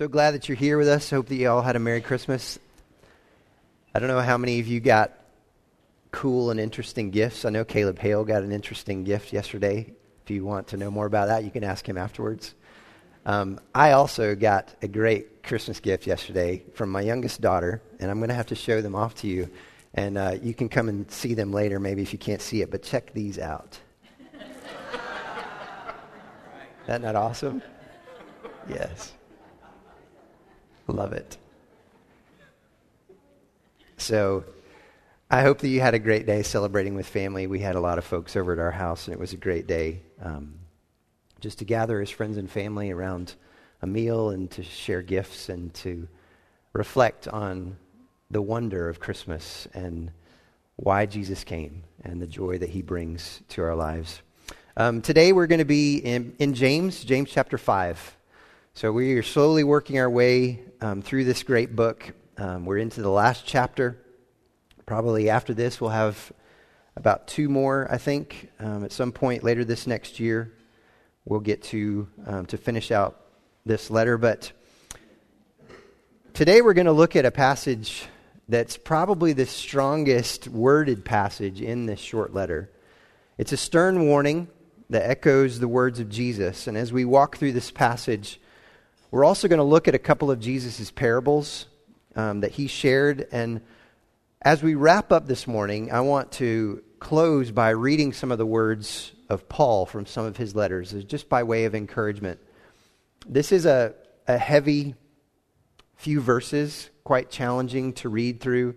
So glad that you're here with us. Hope that you all had a Merry Christmas. I don't know how many of you got cool and interesting gifts. I know Caleb Hale got an interesting gift yesterday. If you want to know more about that, you can ask him afterwards. Um, I also got a great Christmas gift yesterday from my youngest daughter, and I'm going to have to show them off to you. And uh, you can come and see them later, maybe if you can't see it, but check these out. Isn't that awesome? Yes. Love it. So I hope that you had a great day celebrating with family. We had a lot of folks over at our house, and it was a great day um, just to gather as friends and family around a meal and to share gifts and to reflect on the wonder of Christmas and why Jesus came and the joy that he brings to our lives. Um, today we're going to be in, in James, James chapter 5. So we are slowly working our way um, through this great book. Um, we're into the last chapter. Probably after this, we'll have about two more, I think. Um, at some point later this next year, we'll get to, um, to finish out this letter. But today, we're going to look at a passage that's probably the strongest worded passage in this short letter. It's a stern warning that echoes the words of Jesus. And as we walk through this passage, we're also going to look at a couple of Jesus' parables um, that he shared. And as we wrap up this morning, I want to close by reading some of the words of Paul from some of his letters, just by way of encouragement. This is a, a heavy few verses, quite challenging to read through.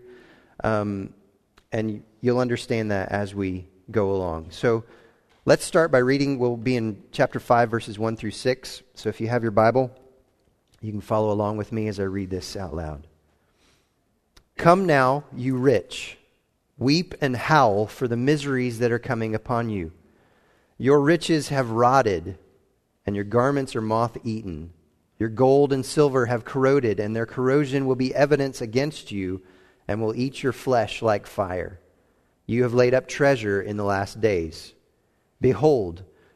Um, and you'll understand that as we go along. So let's start by reading. We'll be in chapter 5, verses 1 through 6. So if you have your Bible, you can follow along with me as I read this out loud. Come now, you rich, weep and howl for the miseries that are coming upon you. Your riches have rotted, and your garments are moth eaten. Your gold and silver have corroded, and their corrosion will be evidence against you and will eat your flesh like fire. You have laid up treasure in the last days. Behold,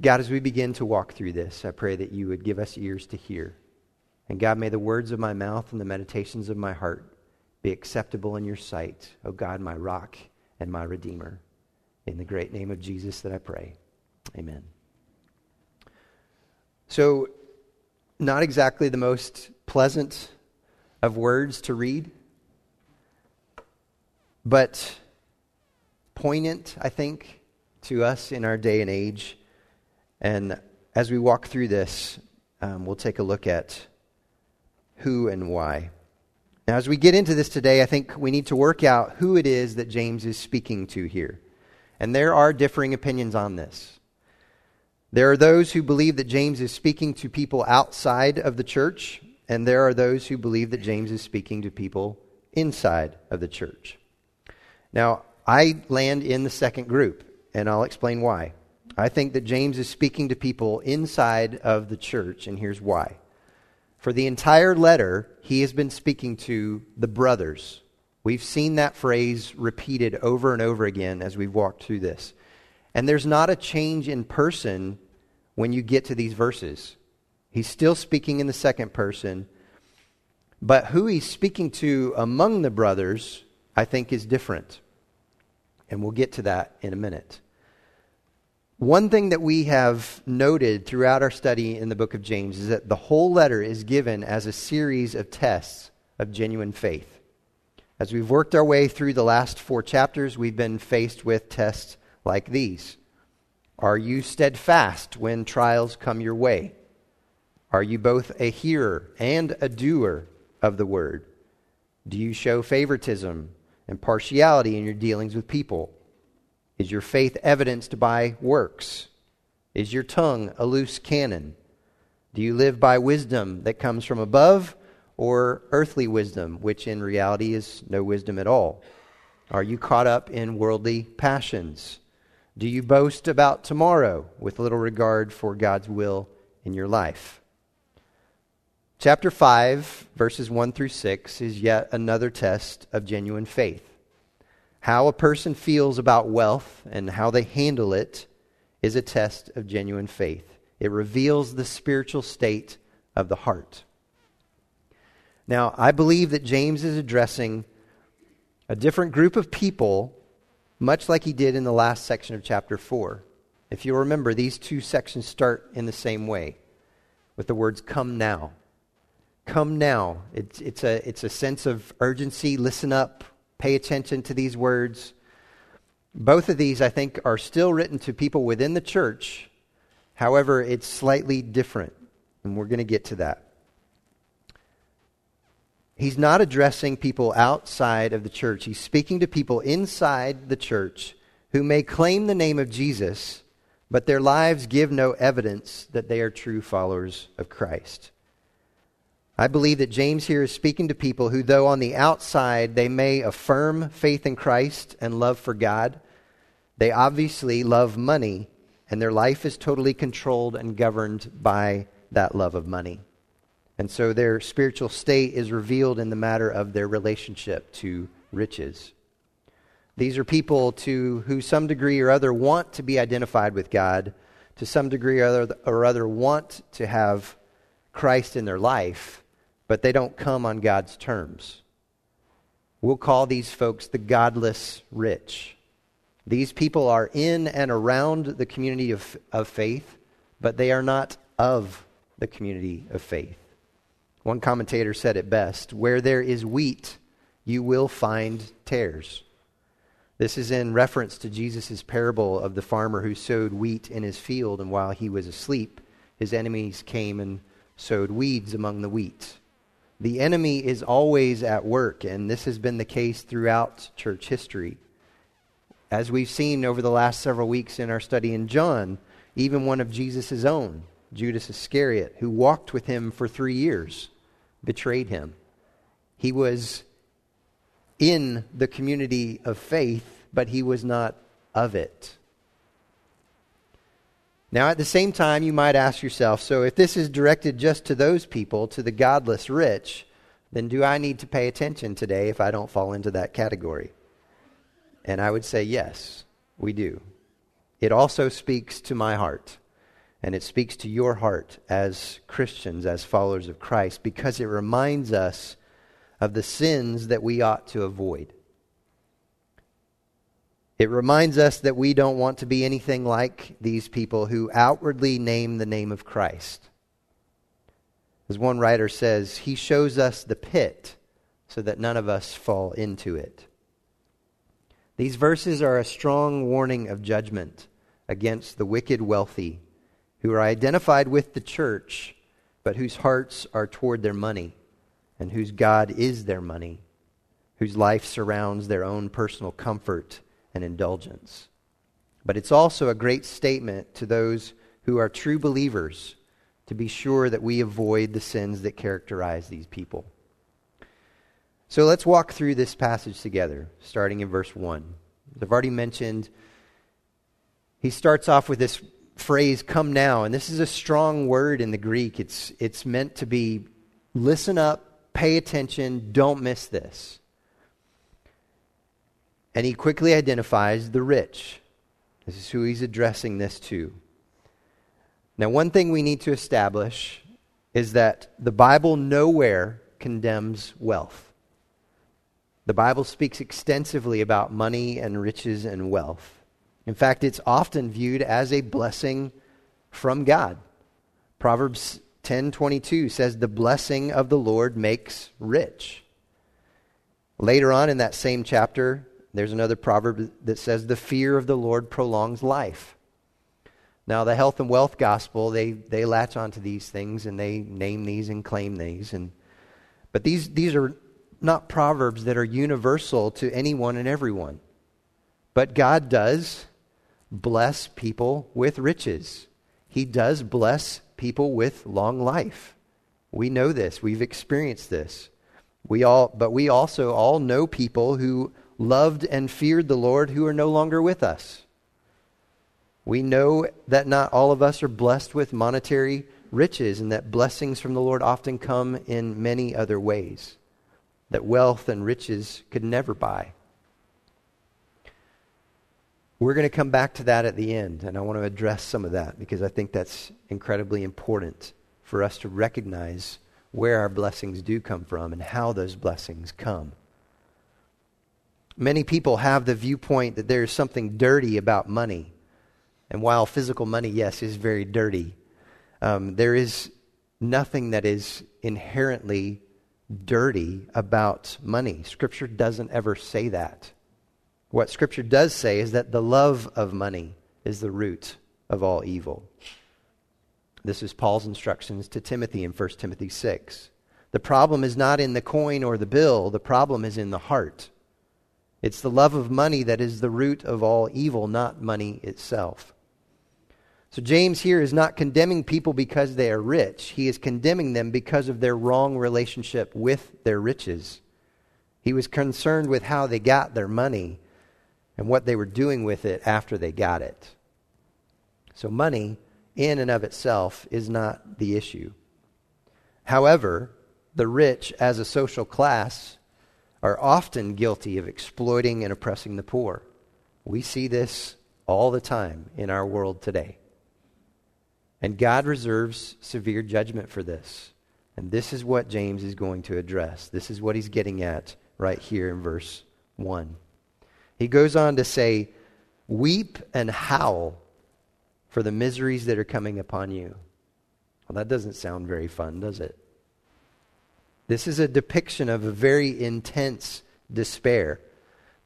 God, as we begin to walk through this, I pray that you would give us ears to hear. And God, may the words of my mouth and the meditations of my heart be acceptable in your sight, O oh God, my rock and my redeemer. In the great name of Jesus that I pray. Amen. So, not exactly the most pleasant of words to read, but poignant, I think, to us in our day and age. And as we walk through this, um, we'll take a look at who and why. Now, as we get into this today, I think we need to work out who it is that James is speaking to here. And there are differing opinions on this. There are those who believe that James is speaking to people outside of the church, and there are those who believe that James is speaking to people inside of the church. Now, I land in the second group, and I'll explain why. I think that James is speaking to people inside of the church, and here's why. For the entire letter, he has been speaking to the brothers. We've seen that phrase repeated over and over again as we've walked through this. And there's not a change in person when you get to these verses. He's still speaking in the second person, but who he's speaking to among the brothers, I think, is different. And we'll get to that in a minute. One thing that we have noted throughout our study in the book of James is that the whole letter is given as a series of tests of genuine faith. As we've worked our way through the last four chapters, we've been faced with tests like these Are you steadfast when trials come your way? Are you both a hearer and a doer of the word? Do you show favoritism and partiality in your dealings with people? Is your faith evidenced by works? Is your tongue a loose cannon? Do you live by wisdom that comes from above, or earthly wisdom, which in reality is no wisdom at all? Are you caught up in worldly passions? Do you boast about tomorrow with little regard for God's will in your life? Chapter 5, verses 1 through 6, is yet another test of genuine faith. How a person feels about wealth and how they handle it is a test of genuine faith. It reveals the spiritual state of the heart. Now, I believe that James is addressing a different group of people, much like he did in the last section of chapter 4. If you remember, these two sections start in the same way with the words, Come now. Come now. It's, it's, a, it's a sense of urgency. Listen up. Pay attention to these words. Both of these, I think, are still written to people within the church. However, it's slightly different, and we're going to get to that. He's not addressing people outside of the church. He's speaking to people inside the church who may claim the name of Jesus, but their lives give no evidence that they are true followers of Christ. I believe that James here is speaking to people who, though on the outside they may affirm faith in Christ and love for God, they obviously love money, and their life is totally controlled and governed by that love of money. And so their spiritual state is revealed in the matter of their relationship to riches. These are people to who some degree or other want to be identified with God, to some degree or other, or other want to have Christ in their life, but they don't come on God's terms. We'll call these folks the godless rich. These people are in and around the community of, of faith, but they are not of the community of faith. One commentator said it best Where there is wheat, you will find tares. This is in reference to Jesus' parable of the farmer who sowed wheat in his field, and while he was asleep, his enemies came and sowed weeds among the wheat. The enemy is always at work, and this has been the case throughout church history. As we've seen over the last several weeks in our study in John, even one of Jesus' own, Judas Iscariot, who walked with him for three years, betrayed him. He was in the community of faith, but he was not of it. Now, at the same time, you might ask yourself so if this is directed just to those people, to the godless rich, then do I need to pay attention today if I don't fall into that category? And I would say yes, we do. It also speaks to my heart. And it speaks to your heart as Christians, as followers of Christ, because it reminds us of the sins that we ought to avoid. It reminds us that we don't want to be anything like these people who outwardly name the name of Christ. As one writer says, he shows us the pit so that none of us fall into it. These verses are a strong warning of judgment against the wicked wealthy who are identified with the church, but whose hearts are toward their money, and whose God is their money, whose life surrounds their own personal comfort and indulgence. But it's also a great statement to those who are true believers to be sure that we avoid the sins that characterize these people. So let's walk through this passage together, starting in verse 1. As I've already mentioned, he starts off with this phrase, come now, and this is a strong word in the Greek. It's, it's meant to be listen up, pay attention, don't miss this. And he quickly identifies the rich. This is who he's addressing this to. Now, one thing we need to establish is that the Bible nowhere condemns wealth. The Bible speaks extensively about money and riches and wealth. In fact, it's often viewed as a blessing from God. Proverbs 10:22 says the blessing of the Lord makes rich. Later on in that same chapter, there's another proverb that says the fear of the Lord prolongs life. Now, the health and wealth gospel, they, they latch onto these things and they name these and claim these. And, but these, these are not proverbs that are universal to anyone and everyone. But God does bless people with riches. He does bless people with long life. We know this. We've experienced this. We all, but we also all know people who loved and feared the Lord who are no longer with us. We know that not all of us are blessed with monetary riches and that blessings from the Lord often come in many other ways that wealth and riches could never buy. We're going to come back to that at the end, and I want to address some of that because I think that's incredibly important for us to recognize where our blessings do come from and how those blessings come. Many people have the viewpoint that there's something dirty about money. And while physical money, yes, is very dirty, um, there is nothing that is inherently dirty about money. Scripture doesn't ever say that. What Scripture does say is that the love of money is the root of all evil. This is Paul's instructions to Timothy in 1 Timothy 6. The problem is not in the coin or the bill, the problem is in the heart. It's the love of money that is the root of all evil, not money itself. So James here is not condemning people because they are rich. He is condemning them because of their wrong relationship with their riches. He was concerned with how they got their money and what they were doing with it after they got it. So money in and of itself is not the issue. However, the rich as a social class are often guilty of exploiting and oppressing the poor. We see this all the time in our world today. And God reserves severe judgment for this. And this is what James is going to address. This is what he's getting at right here in verse 1. He goes on to say, Weep and howl for the miseries that are coming upon you. Well, that doesn't sound very fun, does it? This is a depiction of a very intense despair.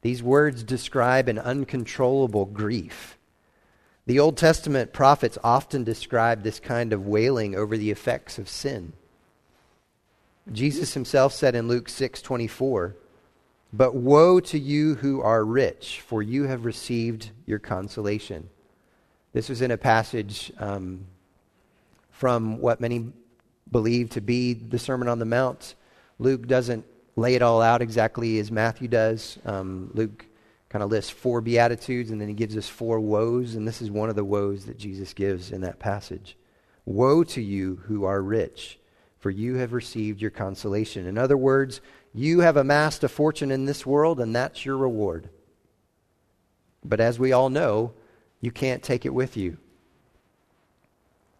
These words describe an uncontrollable grief. The Old Testament prophets often describe this kind of wailing over the effects of sin. Jesus himself said in Luke 6:24, "But woe to you who are rich, for you have received your consolation." This was in a passage um, from what many believe to be the Sermon on the Mount. Luke doesn't lay it all out exactly as Matthew does. Um, Luke kind of lists four beatitudes and then he gives us four woes and this is one of the woes that jesus gives in that passage woe to you who are rich for you have received your consolation in other words you have amassed a fortune in this world and that's your reward but as we all know you can't take it with you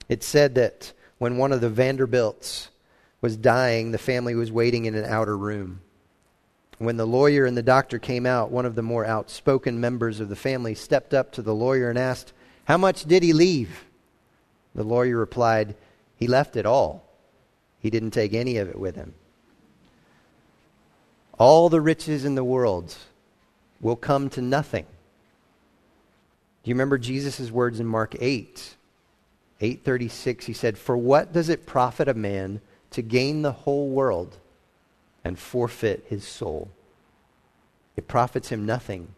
it's said that when one of the vanderbilts was dying the family was waiting in an outer room when the lawyer and the doctor came out, one of the more outspoken members of the family stepped up to the lawyer and asked, How much did he leave? The lawyer replied, He left it all. He didn't take any of it with him. All the riches in the world will come to nothing. Do you remember Jesus' words in Mark 8? 836 he said for what does it profit a man to gain the whole world and forfeit his soul. It profits him nothing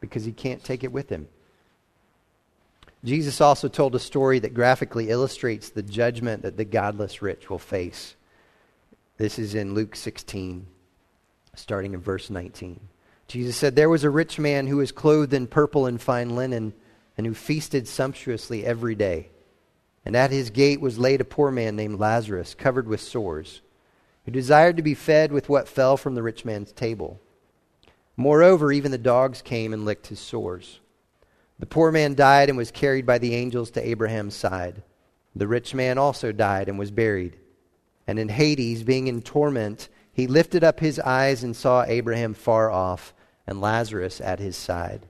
because he can't take it with him. Jesus also told a story that graphically illustrates the judgment that the godless rich will face. This is in Luke 16, starting in verse 19. Jesus said, There was a rich man who was clothed in purple and fine linen, and who feasted sumptuously every day. And at his gate was laid a poor man named Lazarus, covered with sores who desired to be fed with what fell from the rich man's table. Moreover, even the dogs came and licked his sores. The poor man died and was carried by the angels to Abraham's side. The rich man also died and was buried. And in Hades, being in torment, he lifted up his eyes and saw Abraham far off and Lazarus at his side.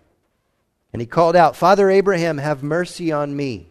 And he called out, Father Abraham, have mercy on me,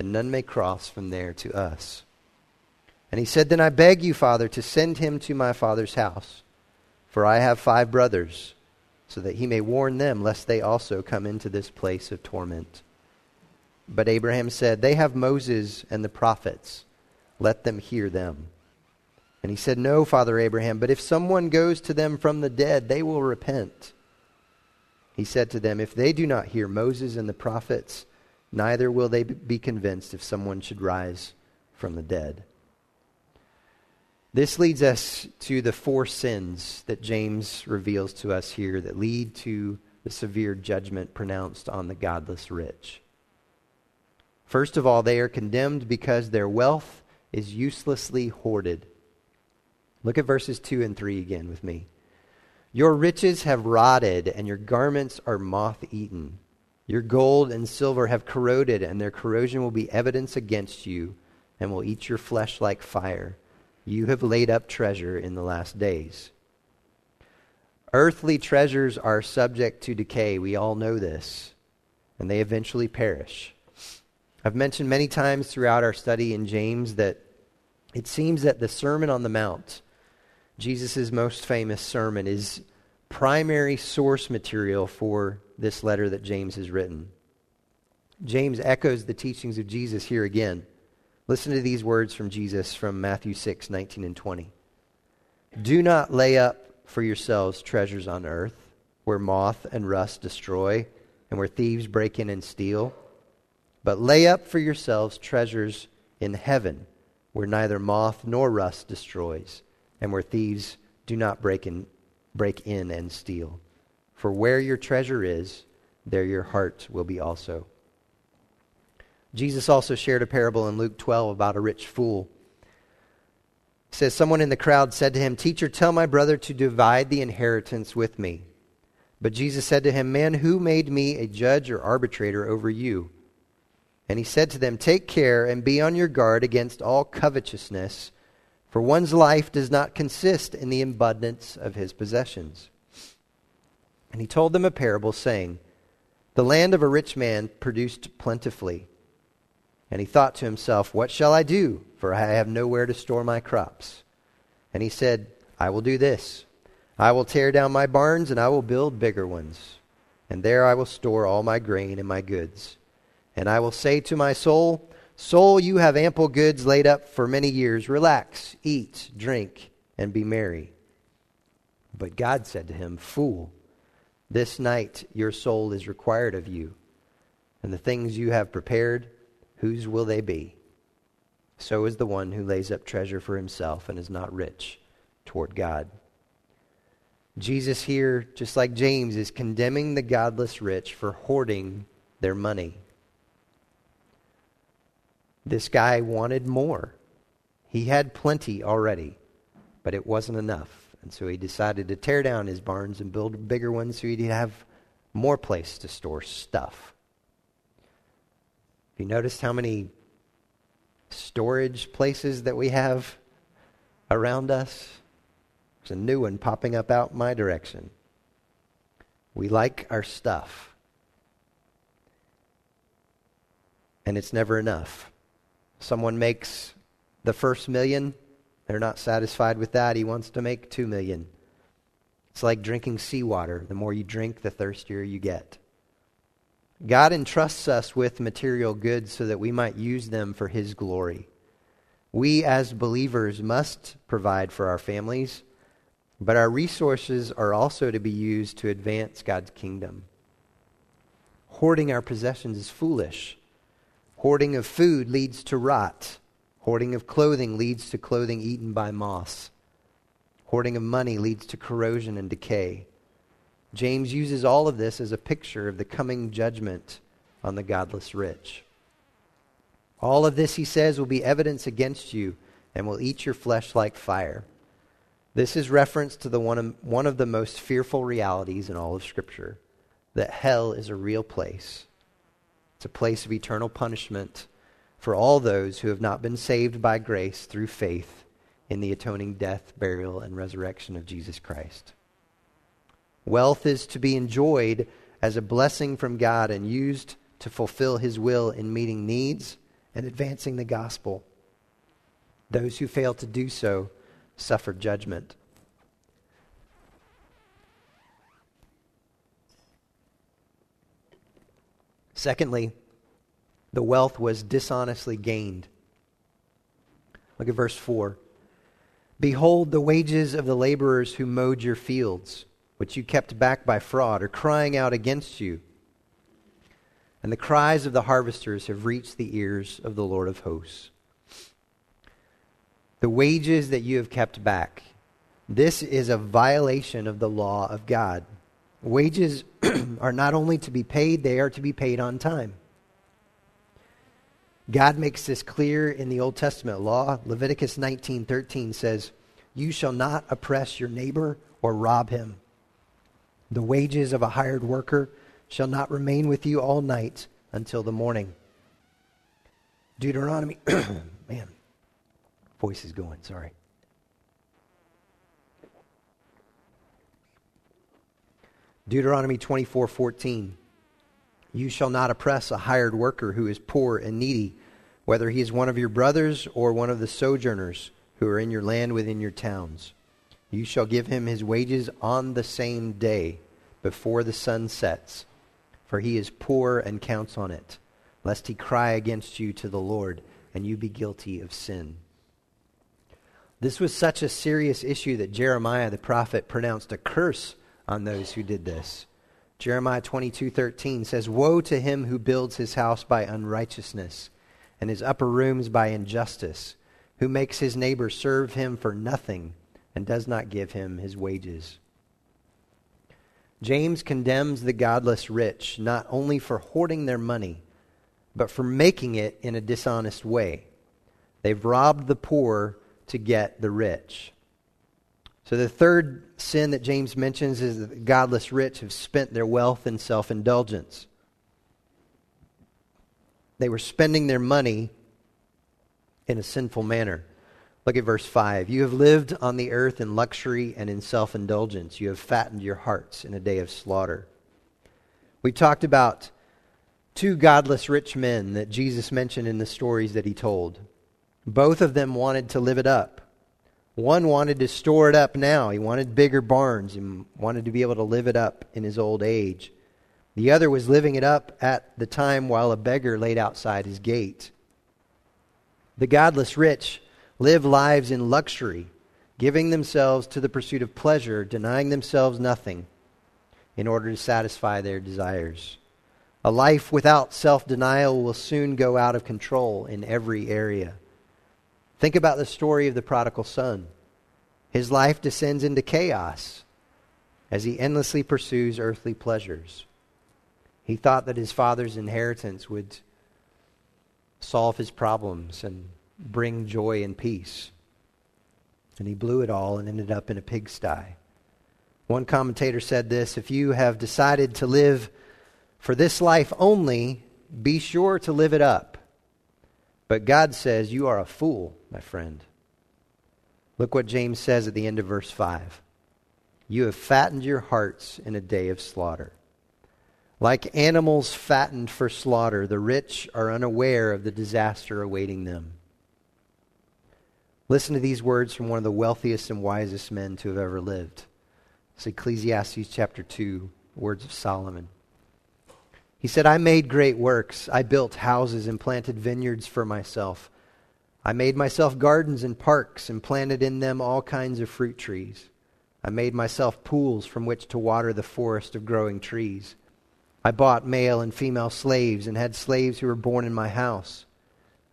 and none may cross from there to us. And he said, Then I beg you, Father, to send him to my father's house, for I have five brothers, so that he may warn them, lest they also come into this place of torment. But Abraham said, They have Moses and the prophets. Let them hear them. And he said, No, Father Abraham, but if someone goes to them from the dead, they will repent. He said to them, If they do not hear Moses and the prophets, neither will they be convinced if someone should rise from the dead. This leads us to the four sins that James reveals to us here that lead to the severe judgment pronounced on the godless rich. First of all, they are condemned because their wealth is uselessly hoarded. Look at verses 2 and 3 again with me. Your riches have rotted, and your garments are moth eaten. Your gold and silver have corroded, and their corrosion will be evidence against you, and will eat your flesh like fire. You have laid up treasure in the last days. Earthly treasures are subject to decay. We all know this, and they eventually perish. I've mentioned many times throughout our study in James that it seems that the Sermon on the Mount Jesus' most famous sermon, is primary source material for this letter that James has written. James echoes the teachings of Jesus here again. Listen to these words from Jesus from Matthew 6, 19 and 20. Do not lay up for yourselves treasures on earth, where moth and rust destroy, and where thieves break in and steal. But lay up for yourselves treasures in heaven, where neither moth nor rust destroys and where thieves do not break in, break in and steal. For where your treasure is, there your heart will be also. Jesus also shared a parable in Luke 12 about a rich fool. It says, Someone in the crowd said to him, Teacher, tell my brother to divide the inheritance with me. But Jesus said to him, Man, who made me a judge or arbitrator over you? And he said to them, Take care and be on your guard against all covetousness for one's life does not consist in the abundance of his possessions. And he told them a parable, saying, The land of a rich man produced plentifully. And he thought to himself, What shall I do? For I have nowhere to store my crops. And he said, I will do this I will tear down my barns, and I will build bigger ones. And there I will store all my grain and my goods. And I will say to my soul, Soul, you have ample goods laid up for many years. Relax, eat, drink, and be merry. But God said to him, Fool, this night your soul is required of you, and the things you have prepared, whose will they be? So is the one who lays up treasure for himself and is not rich toward God. Jesus here, just like James, is condemning the godless rich for hoarding their money. This guy wanted more. He had plenty already, but it wasn't enough. And so he decided to tear down his barns and build bigger ones so he'd have more place to store stuff. Have you noticed how many storage places that we have around us? There's a new one popping up out my direction. We like our stuff. And it's never enough. Someone makes the first million, they're not satisfied with that. He wants to make two million. It's like drinking seawater. The more you drink, the thirstier you get. God entrusts us with material goods so that we might use them for His glory. We, as believers, must provide for our families, but our resources are also to be used to advance God's kingdom. Hoarding our possessions is foolish. Hoarding of food leads to rot. Hoarding of clothing leads to clothing eaten by moths. Hoarding of money leads to corrosion and decay. James uses all of this as a picture of the coming judgment on the godless rich. All of this, he says, will be evidence against you and will eat your flesh like fire. This is reference to the one of, one of the most fearful realities in all of Scripture that hell is a real place it's a place of eternal punishment for all those who have not been saved by grace through faith in the atoning death, burial, and resurrection of Jesus Christ. Wealth is to be enjoyed as a blessing from God and used to fulfill His will in meeting needs and advancing the gospel. Those who fail to do so suffer judgment. Secondly, the wealth was dishonestly gained. Look at verse 4. Behold, the wages of the laborers who mowed your fields, which you kept back by fraud, are crying out against you. And the cries of the harvesters have reached the ears of the Lord of hosts. The wages that you have kept back, this is a violation of the law of God. Wages are not only to be paid, they are to be paid on time. God makes this clear in the Old Testament law. Leviticus 19:13 says, "You shall not oppress your neighbor or rob him. The wages of a hired worker shall not remain with you all night until the morning." Deuteronomy man, voice is going, sorry. Deuteronomy 24:14 You shall not oppress a hired worker who is poor and needy, whether he is one of your brothers or one of the sojourners who are in your land within your towns. You shall give him his wages on the same day before the sun sets, for he is poor and counts on it, lest he cry against you to the Lord and you be guilty of sin. This was such a serious issue that Jeremiah the prophet pronounced a curse on those who did this. Jeremiah 22:13 says, "Woe to him who builds his house by unrighteousness and his upper rooms by injustice, who makes his neighbor serve him for nothing and does not give him his wages." James condemns the godless rich not only for hoarding their money, but for making it in a dishonest way. They've robbed the poor to get the rich. So the third sin that James mentions is that the godless rich have spent their wealth in self indulgence. They were spending their money in a sinful manner. Look at verse 5. You have lived on the earth in luxury and in self indulgence. You have fattened your hearts in a day of slaughter. We talked about two godless rich men that Jesus mentioned in the stories that he told. Both of them wanted to live it up. One wanted to store it up now. He wanted bigger barns and wanted to be able to live it up in his old age. The other was living it up at the time while a beggar laid outside his gate. The godless rich live lives in luxury, giving themselves to the pursuit of pleasure, denying themselves nothing in order to satisfy their desires. A life without self denial will soon go out of control in every area. Think about the story of the prodigal son. His life descends into chaos as he endlessly pursues earthly pleasures. He thought that his father's inheritance would solve his problems and bring joy and peace. And he blew it all and ended up in a pigsty. One commentator said this If you have decided to live for this life only, be sure to live it up. But God says, You are a fool, my friend. Look what James says at the end of verse 5. You have fattened your hearts in a day of slaughter. Like animals fattened for slaughter, the rich are unaware of the disaster awaiting them. Listen to these words from one of the wealthiest and wisest men to have ever lived. It's Ecclesiastes chapter 2, words of Solomon. He said, I made great works. I built houses and planted vineyards for myself. I made myself gardens and parks and planted in them all kinds of fruit trees. I made myself pools from which to water the forest of growing trees. I bought male and female slaves and had slaves who were born in my house.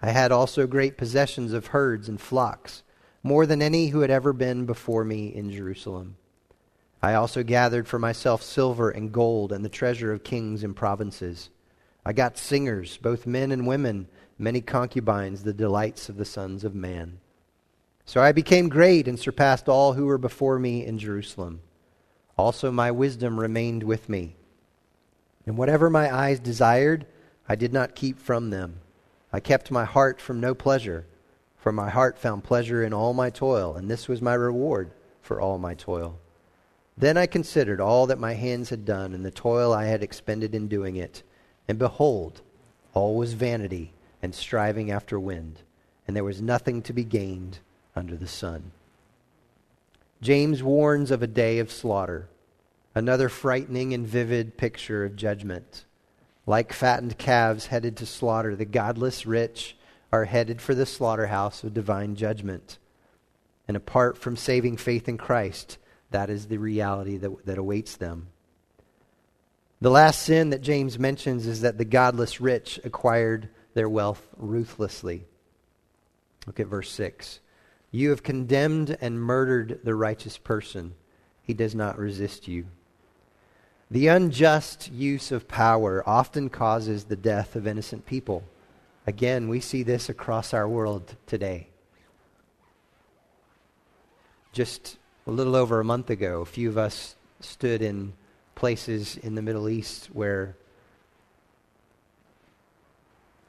I had also great possessions of herds and flocks, more than any who had ever been before me in Jerusalem. I also gathered for myself silver and gold and the treasure of kings and provinces. I got singers, both men and women, many concubines, the delights of the sons of man. So I became great and surpassed all who were before me in Jerusalem. Also my wisdom remained with me. And whatever my eyes desired, I did not keep from them. I kept my heart from no pleasure, for my heart found pleasure in all my toil, and this was my reward for all my toil. Then I considered all that my hands had done and the toil I had expended in doing it. And behold, all was vanity and striving after wind, and there was nothing to be gained under the sun. James warns of a day of slaughter, another frightening and vivid picture of judgment. Like fattened calves headed to slaughter, the godless rich are headed for the slaughterhouse of divine judgment. And apart from saving faith in Christ, that is the reality that, that awaits them. The last sin that James mentions is that the godless rich acquired their wealth ruthlessly. Look at verse 6. You have condemned and murdered the righteous person. He does not resist you. The unjust use of power often causes the death of innocent people. Again, we see this across our world today. Just a little over a month ago, a few of us stood in places in the Middle East where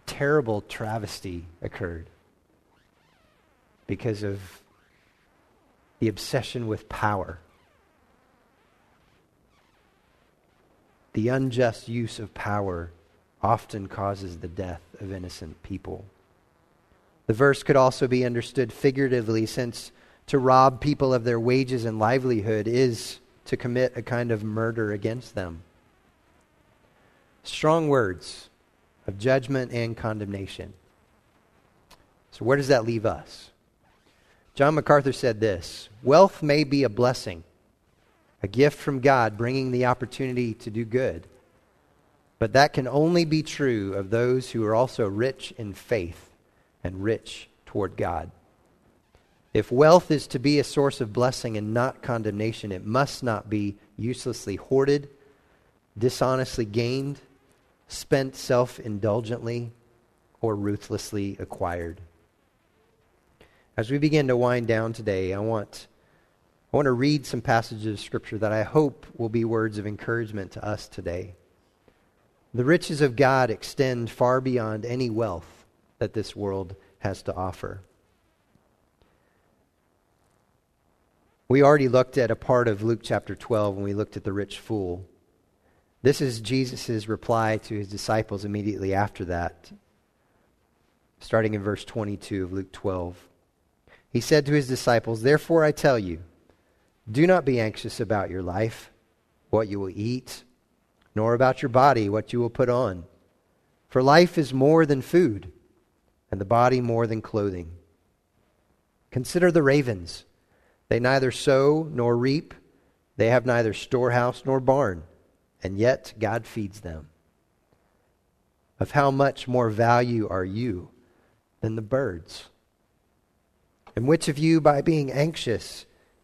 terrible travesty occurred because of the obsession with power. The unjust use of power often causes the death of innocent people. The verse could also be understood figuratively, since to rob people of their wages and livelihood is to commit a kind of murder against them. Strong words of judgment and condemnation. So, where does that leave us? John MacArthur said this Wealth may be a blessing, a gift from God bringing the opportunity to do good. But that can only be true of those who are also rich in faith and rich toward God. If wealth is to be a source of blessing and not condemnation, it must not be uselessly hoarded, dishonestly gained, spent self indulgently, or ruthlessly acquired. As we begin to wind down today, I want, I want to read some passages of Scripture that I hope will be words of encouragement to us today. The riches of God extend far beyond any wealth that this world has to offer. We already looked at a part of Luke chapter 12 when we looked at the rich fool. This is Jesus' reply to his disciples immediately after that, starting in verse 22 of Luke 12 he said to his disciples, Therefore I tell you, do not be anxious about your life, what you will eat, nor about your body, what you will put on. For life is more than food, and the body more than clothing. Consider the ravens. They neither sow nor reap, they have neither storehouse nor barn, and yet God feeds them. Of how much more value are you than the birds? And which of you, by being anxious,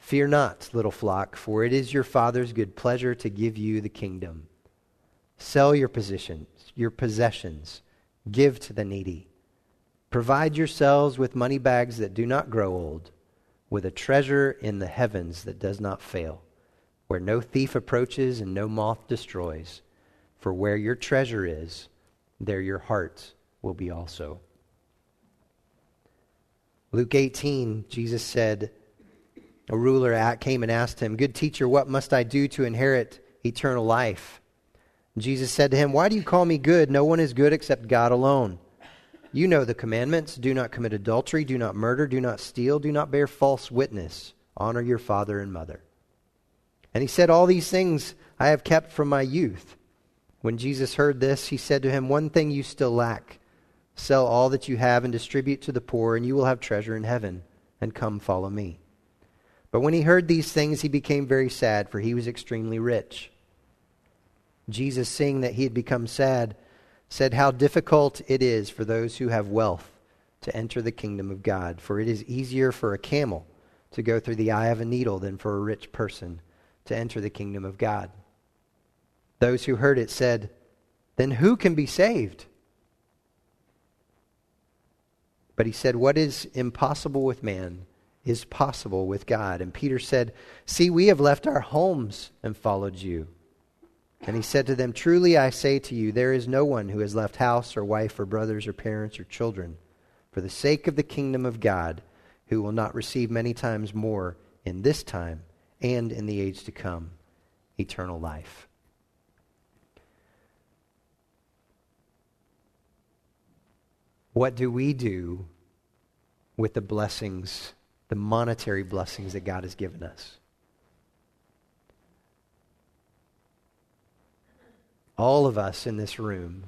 Fear not, little flock, for it is your Father's good pleasure to give you the kingdom. Sell your positions, your possessions, give to the needy. Provide yourselves with money bags that do not grow old, with a treasure in the heavens that does not fail, where no thief approaches and no moth destroys. For where your treasure is, there your heart will be also. Luke 18, Jesus said, a ruler came and asked him, Good teacher, what must I do to inherit eternal life? Jesus said to him, Why do you call me good? No one is good except God alone. You know the commandments do not commit adultery, do not murder, do not steal, do not bear false witness, honor your father and mother. And he said, All these things I have kept from my youth. When Jesus heard this, he said to him, One thing you still lack. Sell all that you have and distribute to the poor, and you will have treasure in heaven. And come follow me. But when he heard these things, he became very sad, for he was extremely rich. Jesus, seeing that he had become sad, said, How difficult it is for those who have wealth to enter the kingdom of God. For it is easier for a camel to go through the eye of a needle than for a rich person to enter the kingdom of God. Those who heard it said, Then who can be saved? But he said, What is impossible with man is possible with God. And Peter said, See, we have left our homes and followed you. And he said to them, Truly I say to you, there is no one who has left house or wife or brothers or parents or children for the sake of the kingdom of God who will not receive many times more in this time and in the age to come eternal life. What do we do with the blessings, the monetary blessings that God has given us? All of us in this room,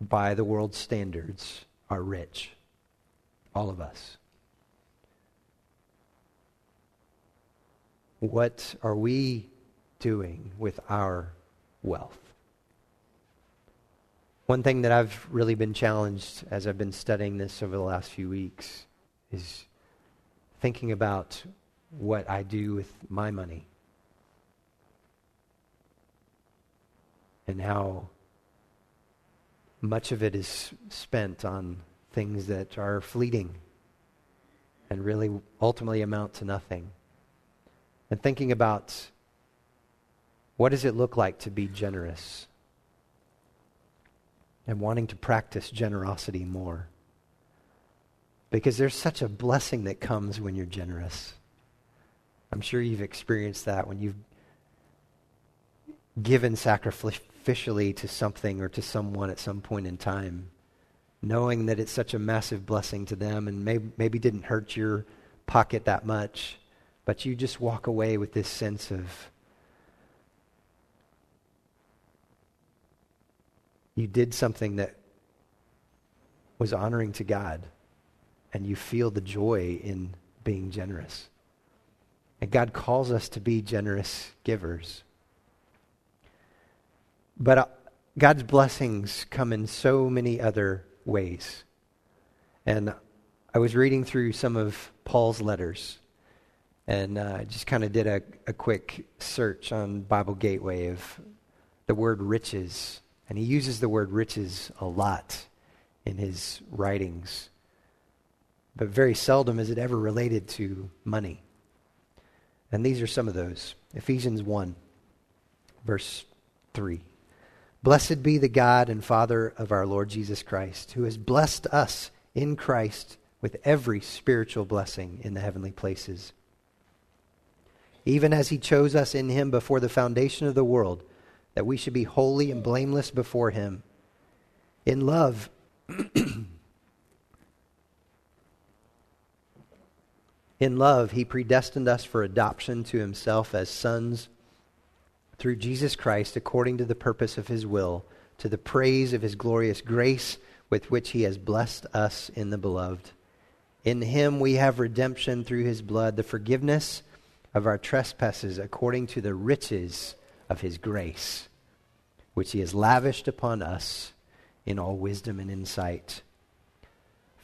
by the world's standards, are rich. All of us. What are we doing with our wealth? One thing that I've really been challenged as I've been studying this over the last few weeks is thinking about what I do with my money and how much of it is spent on things that are fleeting and really ultimately amount to nothing. And thinking about what does it look like to be generous? and wanting to practice generosity more. Because there's such a blessing that comes when you're generous. I'm sure you've experienced that when you've given sacrificially to something or to someone at some point in time, knowing that it's such a massive blessing to them and maybe, maybe didn't hurt your pocket that much, but you just walk away with this sense of you did something that was honoring to God, and you feel the joy in being generous. And God calls us to be generous givers. But uh, God's blessings come in so many other ways. And I was reading through some of Paul's letters and uh, just kind of did a, a quick search on Bible Gateway of the word riches and he uses the word riches a lot in his writings. But very seldom is it ever related to money. And these are some of those. Ephesians 1, verse 3. Blessed be the God and Father of our Lord Jesus Christ, who has blessed us in Christ with every spiritual blessing in the heavenly places. Even as he chose us in him before the foundation of the world that we should be holy and blameless before Him. In love, in love, He predestined us for adoption to Himself as sons through Jesus Christ according to the purpose of His will, to the praise of His glorious grace with which He has blessed us in the Beloved. In Him we have redemption through His blood, the forgiveness of our trespasses according to the riches of His grace which he has lavished upon us in all wisdom and insight.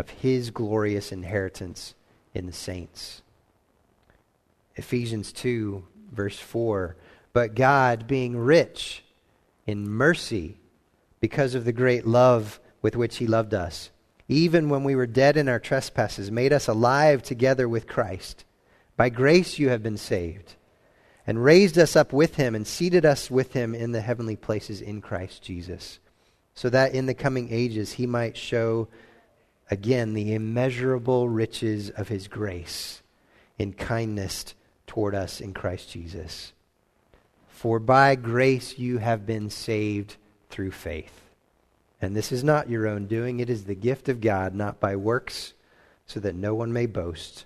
of his glorious inheritance in the saints? Ephesians 2, verse 4. But God, being rich in mercy, because of the great love with which he loved us, even when we were dead in our trespasses, made us alive together with Christ. By grace you have been saved and raised us up with him and seated us with him in the heavenly places in Christ Jesus, so that in the coming ages he might show again the immeasurable riches of his grace in kindness toward us in Christ Jesus. For by grace you have been saved through faith. And this is not your own doing, it is the gift of God, not by works, so that no one may boast.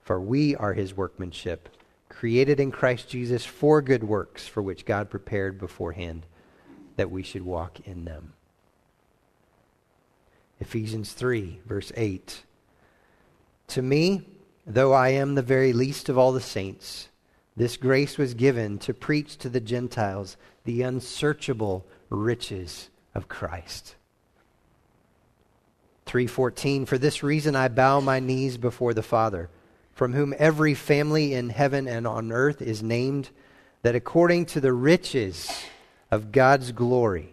For we are his workmanship, created in Christ Jesus for good works, for which God prepared beforehand that we should walk in them. Ephesians 3, verse 8. To me, though I am the very least of all the saints, this grace was given to preach to the Gentiles the unsearchable riches of Christ. 3:14 For this reason I bow my knees before the Father from whom every family in heaven and on earth is named that according to the riches of God's glory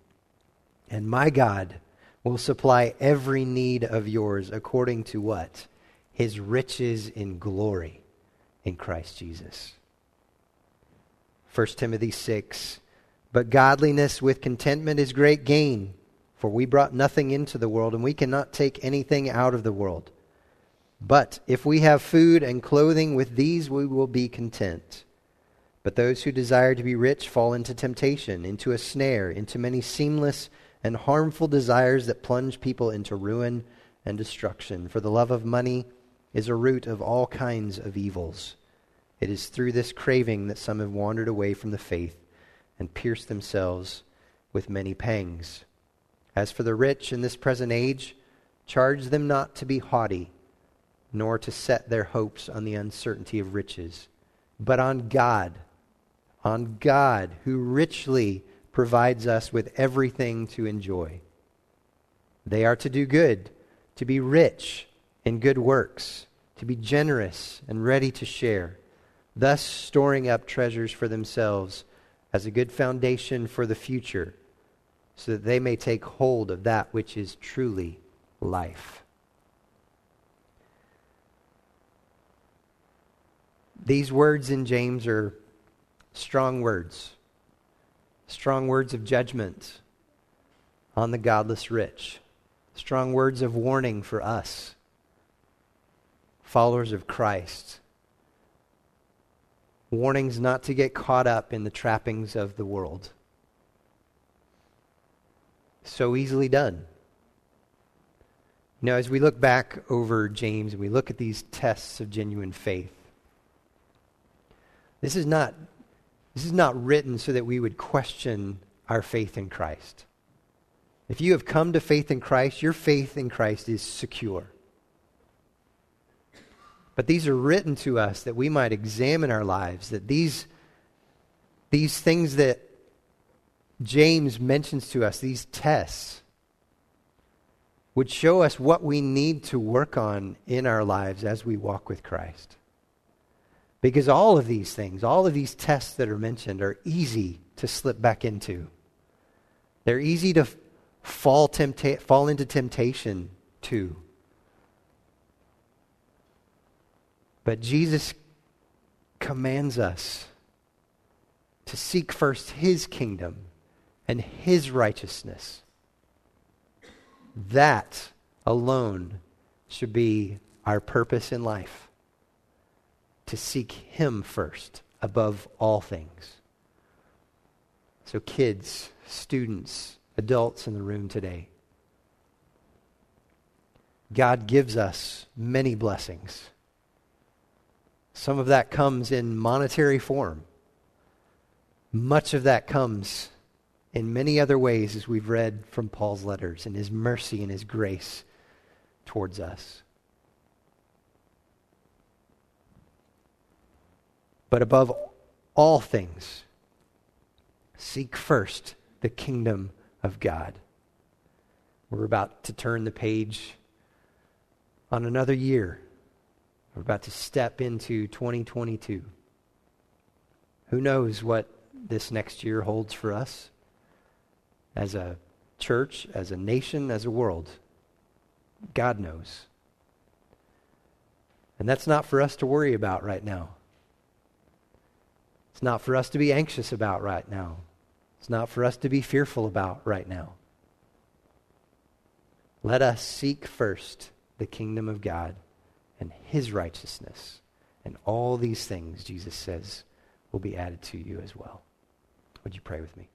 And my God will supply every need of yours according to what? His riches in glory in Christ Jesus. 1 Timothy 6 but godliness with contentment is great gain, for we brought nothing into the world, and we cannot take anything out of the world. But if we have food and clothing, with these we will be content. But those who desire to be rich fall into temptation, into a snare, into many seamless and harmful desires that plunge people into ruin and destruction. For the love of money is a root of all kinds of evils. It is through this craving that some have wandered away from the faith and pierced themselves with many pangs. As for the rich in this present age, charge them not to be haughty, nor to set their hopes on the uncertainty of riches, but on God, on God who richly provides us with everything to enjoy. They are to do good, to be rich in good works, to be generous and ready to share, thus storing up treasures for themselves as a good foundation for the future so that they may take hold of that which is truly life. These words in James are strong words, strong words of judgment on the godless rich, strong words of warning for us, followers of Christ warnings not to get caught up in the trappings of the world. So easily done. Now, as we look back over James and we look at these tests of genuine faith, this is not, this is not written so that we would question our faith in Christ. If you have come to faith in Christ, your faith in Christ is secure. But these are written to us that we might examine our lives, that these, these things that James mentions to us, these tests, would show us what we need to work on in our lives as we walk with Christ. Because all of these things, all of these tests that are mentioned, are easy to slip back into. They're easy to fall, tempta- fall into temptation to. But Jesus commands us to seek first his kingdom and his righteousness. That alone should be our purpose in life to seek him first above all things. So, kids, students, adults in the room today, God gives us many blessings. Some of that comes in monetary form. Much of that comes in many other ways, as we've read from Paul's letters, in his mercy and his grace towards us. But above all things, seek first the kingdom of God. We're about to turn the page on another year. We're about to step into 2022. Who knows what this next year holds for us as a church, as a nation, as a world? God knows. And that's not for us to worry about right now. It's not for us to be anxious about right now. It's not for us to be fearful about right now. Let us seek first the kingdom of God and his righteousness. And all these things, Jesus says, will be added to you as well. Would you pray with me?